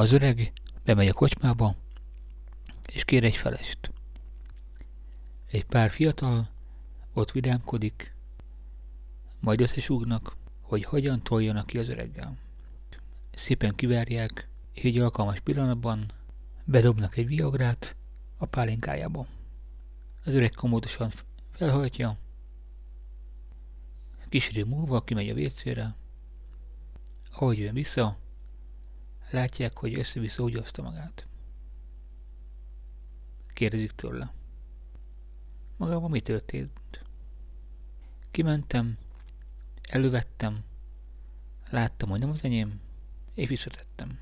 Az öreg bemegy a kocsmába, és kér egy felest. Egy pár fiatal ott vidámkodik, majd összesúgnak, hogy hogyan toljanak ki az öreggel. Szépen kivárják, így alkalmas pillanatban bedobnak egy viagrát a pálinkájába. Az öreg komótosan felhajtja, kis idő múlva kimegy a vécére, ahogy jön vissza, látják, hogy össze-vissza úgy magát. Kérdezik tőle. Magában mi történt? Kimentem, elővettem, láttam, hogy nem az enyém, és visszatettem.